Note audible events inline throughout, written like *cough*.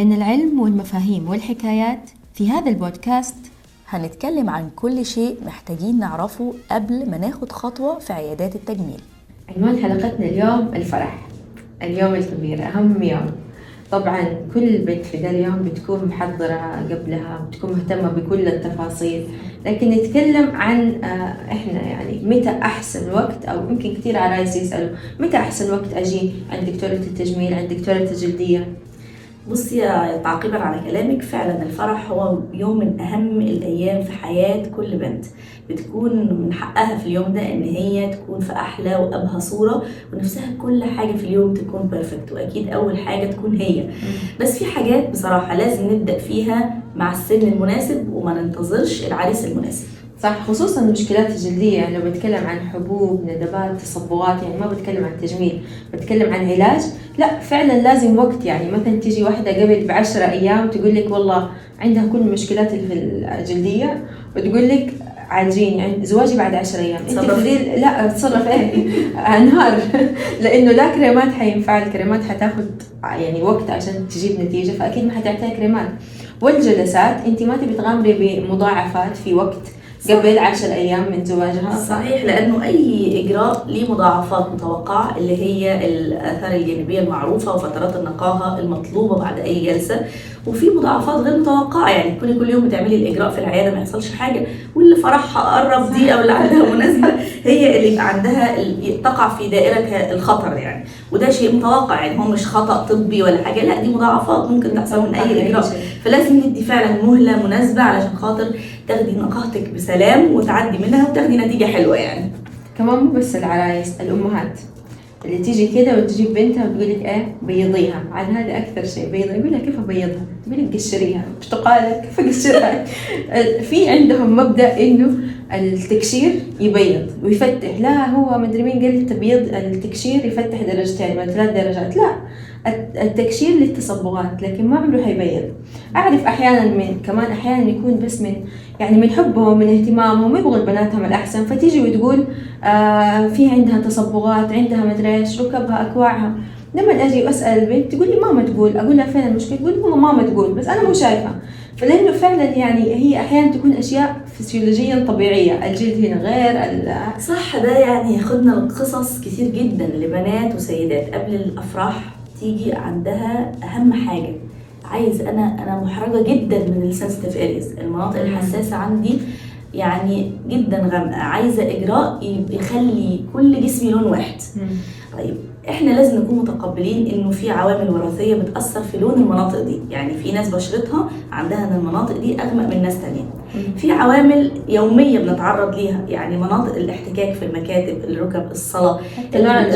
بين العلم والمفاهيم والحكايات في هذا البودكاست. هنتكلم عن كل شيء محتاجين نعرفه قبل ما ناخد خطوة في عيادات التجميل. عنوان حلقتنا اليوم الفرح اليوم الكبير أهم يوم. طبعا كل بنت في ذا اليوم بتكون محضرة قبلها بتكون مهتمة بكل التفاصيل. لكن نتكلم عن آه، إحنا يعني متى أحسن وقت أو يمكن كثير عرايس يسألوا متى أحسن وقت أجي عند دكتورة التجميل عند دكتورة الجلدية بصي تعقيبا على كلامك فعلا الفرح هو يوم من أهم الأيام في حياة كل بنت. بتكون من حقها في اليوم ده إن هي تكون في أحلى وأبهى صورة ونفسها كل حاجة في اليوم تكون بيرفكت وأكيد أول حاجة تكون هي. بس في حاجات بصراحة لازم نبدأ فيها مع السن المناسب وما ننتظرش العريس المناسب. صح خصوصا المشكلات الجلدية يعني لو بتكلم عن حبوب ندبات تصبغات يعني ما بتكلم عن تجميل بتكلم عن علاج لا فعلا لازم وقت يعني مثلا تيجي واحدة قبل بعشرة أيام تقول لك والله عندها كل المشكلات الجلدية وتقول لك عاجين يعني زواجي بعد 10 أيام. أنت لا تصرف إيه؟ *laughs* أنهار. لأنه لا كريمات حينفع الكريمات حتاخذ يعني وقت عشان تجيب نتيجة فأكيد ما حتعطيها كريمات. والجلسات أنت ما تبي تغامري بمضاعفات في وقت قبل عشر أيام من زواجها صحيح لأنه أي إجراء له مضاعفات متوقعة اللي هي الآثار الجانبية المعروفة وفترات النقاهة المطلوبة بعد أي جلسة. وفي مضاعفات غير متوقعة يعني كل كل يوم بتعملي الإجراء في العيادة ما يحصلش حاجة واللي فرحها قرب دي أو اللي عندها مناسبة هي اللي عندها تقع في دائرة الخطر يعني. وده شيء متوقع يعني هو مش خطأ طبي ولا حاجة لا دي مضاعفات ممكن تحصل من أي إجراء. فلازم ندي فعلا مهلة مناسبة علشان خاطر تاخدي نقاهتك بسلام وتعدي منها وتاخدي نتيجة حلوة يعني. كمان مو بس العرايس الأمهات اللي تيجي كده وتجيب بنتها وتقول لك إيه بيضيها. عن هذا أكثر شيء بيضها يقول لها كيف أبيضها؟ تقول لك قشريها. برتقاله كيف أقشرها؟ *laughs* في عندهم مبدأ إنه التكشير يبيض ويفتح. لا هو مدري مين قال التبييض التكشير يفتح درجتين ولا ثلاث درجات. لا التكشير للتصبغات لكن ما عمره حيبيض أعرف أحيانا من كمان أحيانا يكون بس من يعني من حبهم من اهتمامهم يبغوا بناتهم الأحسن. فتيجي وتقول آه في عندها تصبغات عندها مدري إيش ركبها أكواعها. لما أجي اسال البنت تقول لي ماما تقول. أقول لها فين المشكلة؟ تقول لي ماما تقول بس أنا مو شايفة. فلأنه فعلا يعني هي أحيانا تكون أشياء فسيولوجيا طبيعية. الجلد هنا غير صح ده يعني ياخدنا لقصص كثير جدا لبنات وسيدات قبل الأفراح. تيجي عندها أهم حاجة. عايز أنا أنا محرجة جدا من ال sensitive areas المناطق الحساسة عندي يعني جدا غامقة. عايزة إجراء يخلي كل جسمي لون واحد. طيب إحنا لازم نكون متقبلين إنه في عوامل وراثية بتأثر في لون المناطق دي. يعني في ناس بشرتها عندها إن المناطق دي أغمق من ناس تانية. في عوامل يومية بنتعرض ليها يعني مناطق الاحتكاك في المكاتب الركب الصلاة نوع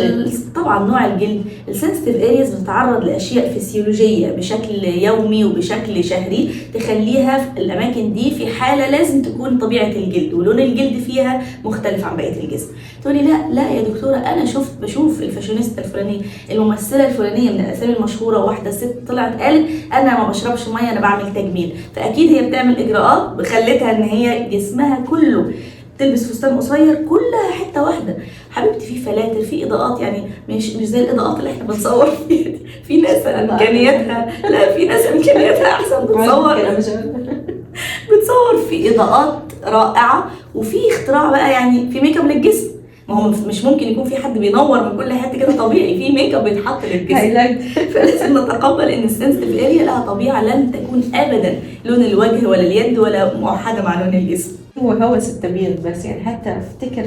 طبعا نوع الجلد. ال sensitive areas بتتعرض لأشياء فسيولوجيه بشكل يومي وبشكل شهري تخليها في الأماكن دي في حالة لازم تكون طبيعة الجلد ولون الجلد فيها مختلف عن بقية الجسم. تقولي لا لا يا دكتورة أنا شفت بشوف الفاشونيستا الفلانية الممثلة الفلانية من الاسامي المشهورة واحدة ست طلعت قالت أنا ما بشربش مية أنا بعمل تجميل. فأكيد هي بتعمل إجراءات خلتها إن هي جسمها كله تلبس فستان قصير كلها حتة واحدة. حبيبتي في فلاتر في إضاءات يعني مش مش زي الإضاءات اللي إحنا بنصور *laughs* فيها في ناس إمكانياتها لا في ناس إمكانياتها أحسن. *laughs* بتصور. *laughs* بتصور في إضاءات رائعة وفي اختراع بقى يعني في make up للجسم. ما هو مش ممكن يكون في حد بينور من كل حتة كده طبيعي. في make up بيتحط للجسم *laughs* فلازم نتقبل إن ال sensitive area لها طبيعة لن تكون ابدا لون الوجه ولا اليد ولا موحدة مع لون الجسم. هو هوس التبييض بس يعني حتى أفتكر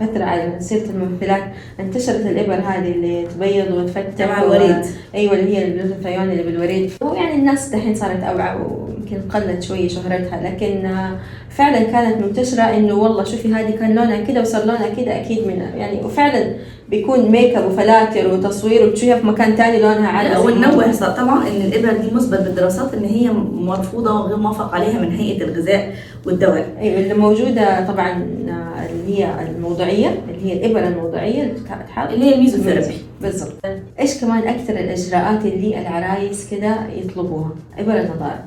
فترة على سيرة الممثلات انتشرت الإبر هذه اللي تبيض وتفتح مع الوريد. أيوة اللي هي الجلوتاثيون اللي بالوريد. ويعني الناس دحين صارت أوعى ويمكن قلت شوية شهرتها لكن فعلا كانت منتشرة إنه والله شوفي هذه كان لونها كده وصار لونها كده أكيد من يعني وفعلا بيكون make up و filters وتصوير وتشوفيها في مكان ثاني لونها عادي. وننوه طبعا إن الابر دي مثبت بالدراسات إن هي مرفوضة وغير موافق عليها من هيئة الغذاء والدواء. أيوه اللي موجودة طبعا اللي هي الموضعيه اللي هي الابر الموضعيه اللي بتتحط اللي هي الميزوثيرابي بالضبط. إيش كمان أكثر الإجراءات اللي العرايس كده يطلبوها؟ ابر النظارة.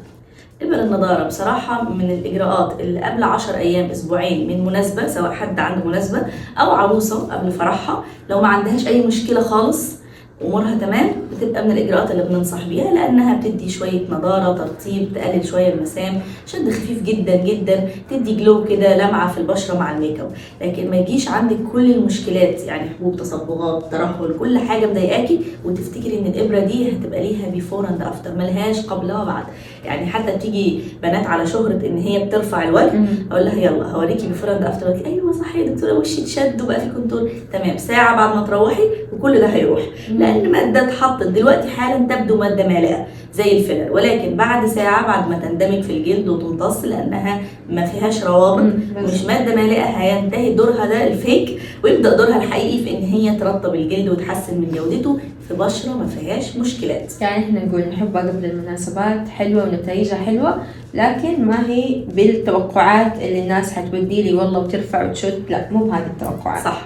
إبر النضارة بصراحة من الإجراءات اللي قبل عشر أيام أسبوعين من مناسبة سواء حد عنده مناسبة أو عروسة قبل فرحها. لو ما عندهاش أي مشكلة خالص أمورها تمام بتبقى من الإجراءات اللي بننصح بيها لأنها بتدي شوية نضارة ترطيب تقلل شوية المسام شد خفيف جدا جدا تدي glow كده لمعة في البشرة مع ال make up لكن ما يجيش عندك كل المشكلات يعني حبوب تصبغات ترهل كل حاجة مضايقاكي وتفتكري إن الإبرة دي هتبقى ليها before and after ملهاش قبل وبعد يعني حتى بتيجي بنات على شهرة إن هي بترفع الوجه أقول لها يلا هوريكي before and after أيوه صح يا دكتورة وشي اتشد وبقى في contour تمام. ساعة بعد ما تروحي وكل ده هيروح. لأن مادة اتحطت دلوقتي حالا تبدو مادة مالئه زي ال filler ولكن بعد ساعة بعد ما تندمج في الجلد وتمتص لأنها ما فيهاش روابط. مش مادة مالئه هينتهي دورها ده ال fake ويبدأ دورها الحقيقي في إن هي ترطب الجلد وتحسن من جودته في بشرة ما فيهاش مشكلات. يعني إحنا نقول نحبها قبل المناسبات حلوة ونتائجها حلوة لكن ما هي بالتوقعات اللي الناس حتودي لي والله وترفع وتشد لا مو بهذه التوقعات. صح.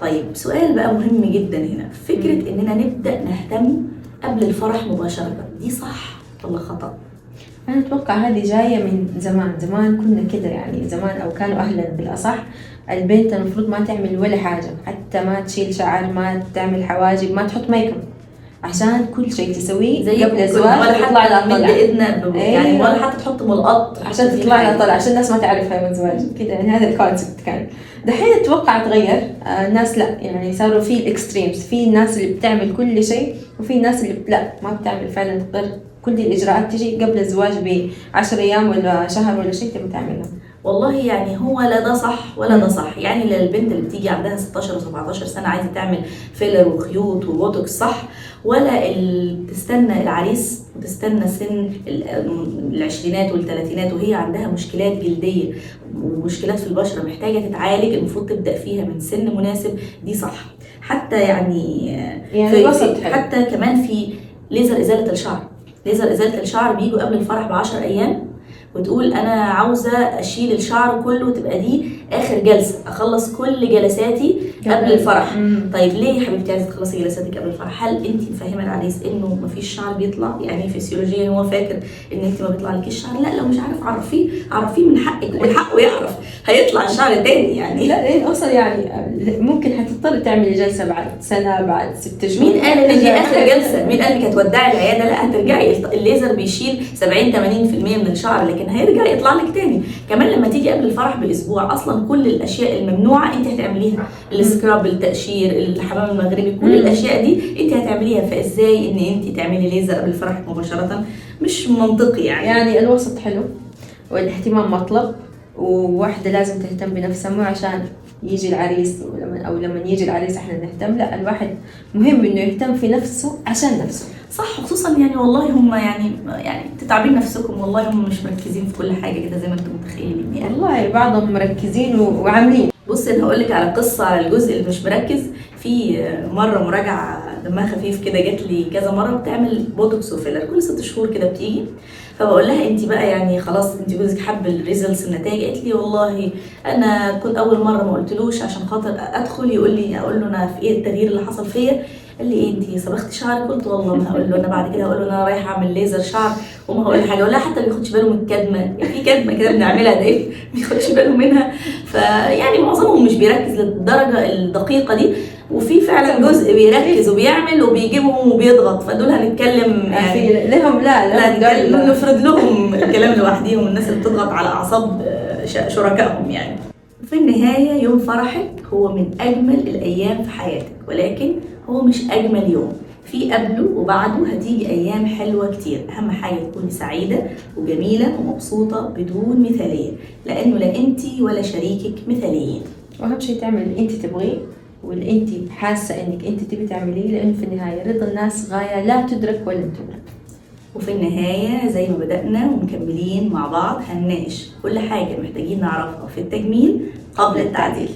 طيب سؤال بقى مهم جدا هنا. فكرة إننا نبدأ نهتم قبل الفرح مباشرة دي صح ولا خطأ؟ أنا أتوقع هذه جاية من زمان زمان كنا كده يعني زمان أو كانوا أهلا بالأصح. البنت المفروض ما تعمل ولا حاجة حتى ما تشيل شعر ما تعمل حواجب ما تحط make up عشان كل شيء تسويه زي قبل ولا الزواج تطلع لها حتى مد طلع ايدنا يعني. ولا حتى تحط ملقط. عشان تطلع لها طلع عشان الناس ما تعرفها يوم الزواج كده يعني هذا ال concept كان. دحين أتوقع تغير. آه الناس لا يعني صاروا في ال extremes في الناس اللي بتعمل كل شيء وفي الناس اللي لا ما بتعمل فعلا. تقدر كل الاجراءات تجي قبل الزواج ب 10 أيام ولا شهر ولا شيء تبي تعملها. والله يعني هو لا ده صح ولا ده صح. يعني للبنت اللي بتيجي عندها 16 و17 سنة عايزة تعمل filler وخيوط وبوتوكس صح. ولا اللي بتستنى العريس وتستنى سن ال- العشرينات والثلاثينات وهي عندها مشكلات جلدية ومشكلات في البشرة محتاجة تتعالج المفروض تبدأ فيها من سن مناسب دي صح حتى يعني يعني في. حتى كمان في ليزر إزالة الشعر ليزر إزالة الشعر بيجوا قبل الفرح ب 10 أيام وتقول أنا عاوزة أشيل الشعر كله وتبقى دي آخر جلسة. أخلص كل جلساتي قبل الفرح. مم. طيب ليه يا حبيبتي عايزة تخلصي جلساتك قبل الفرح؟ هل انت مفهمة العريس إنه مفيش شعر بيطلع؟ يعني فسيولوجيا هو فاكر إن انت ما بيطلعلكيش شعر؟ لا لو مش عارف عرفيه. عرفيه من حقك ومن حقه يعرف. هيطلع الشعر تاني يعني. لا لين أصلا يعني ممكن حتضطر تعملي جلسة بعد سنة بعد ست شهور. مين قال إن دي آخر جلسة؟ مين قال إنك هتودعي العيادة؟ لا هترجعي. الليزر بيشيل 70 80% من الشعر لكن هيرجع يطلع لك تاني، كمان لما تيجي قبل الفرح بأسبوع أصلا كل الأشياء الممنوعة أنت هتعمليها، السكراب، التقشير، الحمام المغربي، كل. الأشياء دي أنت هتعمليها فإزاي إن أنت تعملي ليزر قبل الفرح مباشرة؟ مش منطقي يعني. يعني الوسط حلو والاهتمام مطلب وواحدة لازم تهتم بنفسها مو عشان يجي العريس ولما أو لما يجي العريس إحنا نهتم لا الواحد مهم إنه يهتم في نفسه عشان نفسه صح خصوصا يعني والله هم يعني يعني تتعبين نفسكم والله هم مش مركزين في كل حاجة كده زي ما أنتم متخيلين يعني. والله بعضهم مركزين وعاملين. بص أنا هقول لك على قصة على الجزء اللي مش مركز. في مرة مراجعة دمها خفيف كده جات لي كذا مرة بتعمل بوتوكس و filler. كل ست شهور كده بتيجي. فبقول لها انت بقى يعني خلاص انت جوزك حب ال results النتائج. قالت لي والله أنا كنت أول مرة ما قلتلوش عشان خاطر أدخل يقول لي أقول له أنا في إيه التغيير اللي حصل فيا. قال لي إيه انت صبغتي شعرك؟ قلت والله ما هقول له. أنا بعد كده هقول له أنا رايحة أعمل ليزر شعر وما هقول حاجة ولا حتى ما بياخدش باله من الكدمه في كدمه كده بنعملها ده *laughs* ما بياخدش باله منها. فيعني معظمهم مش بيركز للدرجة الدقيقة دي. وفي فعلا جزء بيركز وبيعمل وبيجيبهم وبيضغط. فدول هنتكلم يعني لهم لا لا نفرد لهم الكلام لوحديهم الناس اللي بتضغط على أعصاب شركائهم يعني. في النهاية يوم فرحك هو من أجمل الأيام في حياتك. ولكن هو مش أجمل يوم. في قبله وبعده هتيجي أيام حلوة كتير. أهم حاجة تكوني سعيدة وجميلة ومبسوطة بدون مثالية. لأنه لا انت ولا شريكك مثاليين. وأهم شيء تعمل اللي انت تبغيه واللي انت حاسة إنك انت تبي تعمليه لأنه في النهاية رضا الناس غاية لا تدرك ولن تدرك. وفي النهاية زي ما بدأنا ومكملين مع بعض هنناقش كل حاجة محتاجين نعرفها في التجميل قبل التعديل.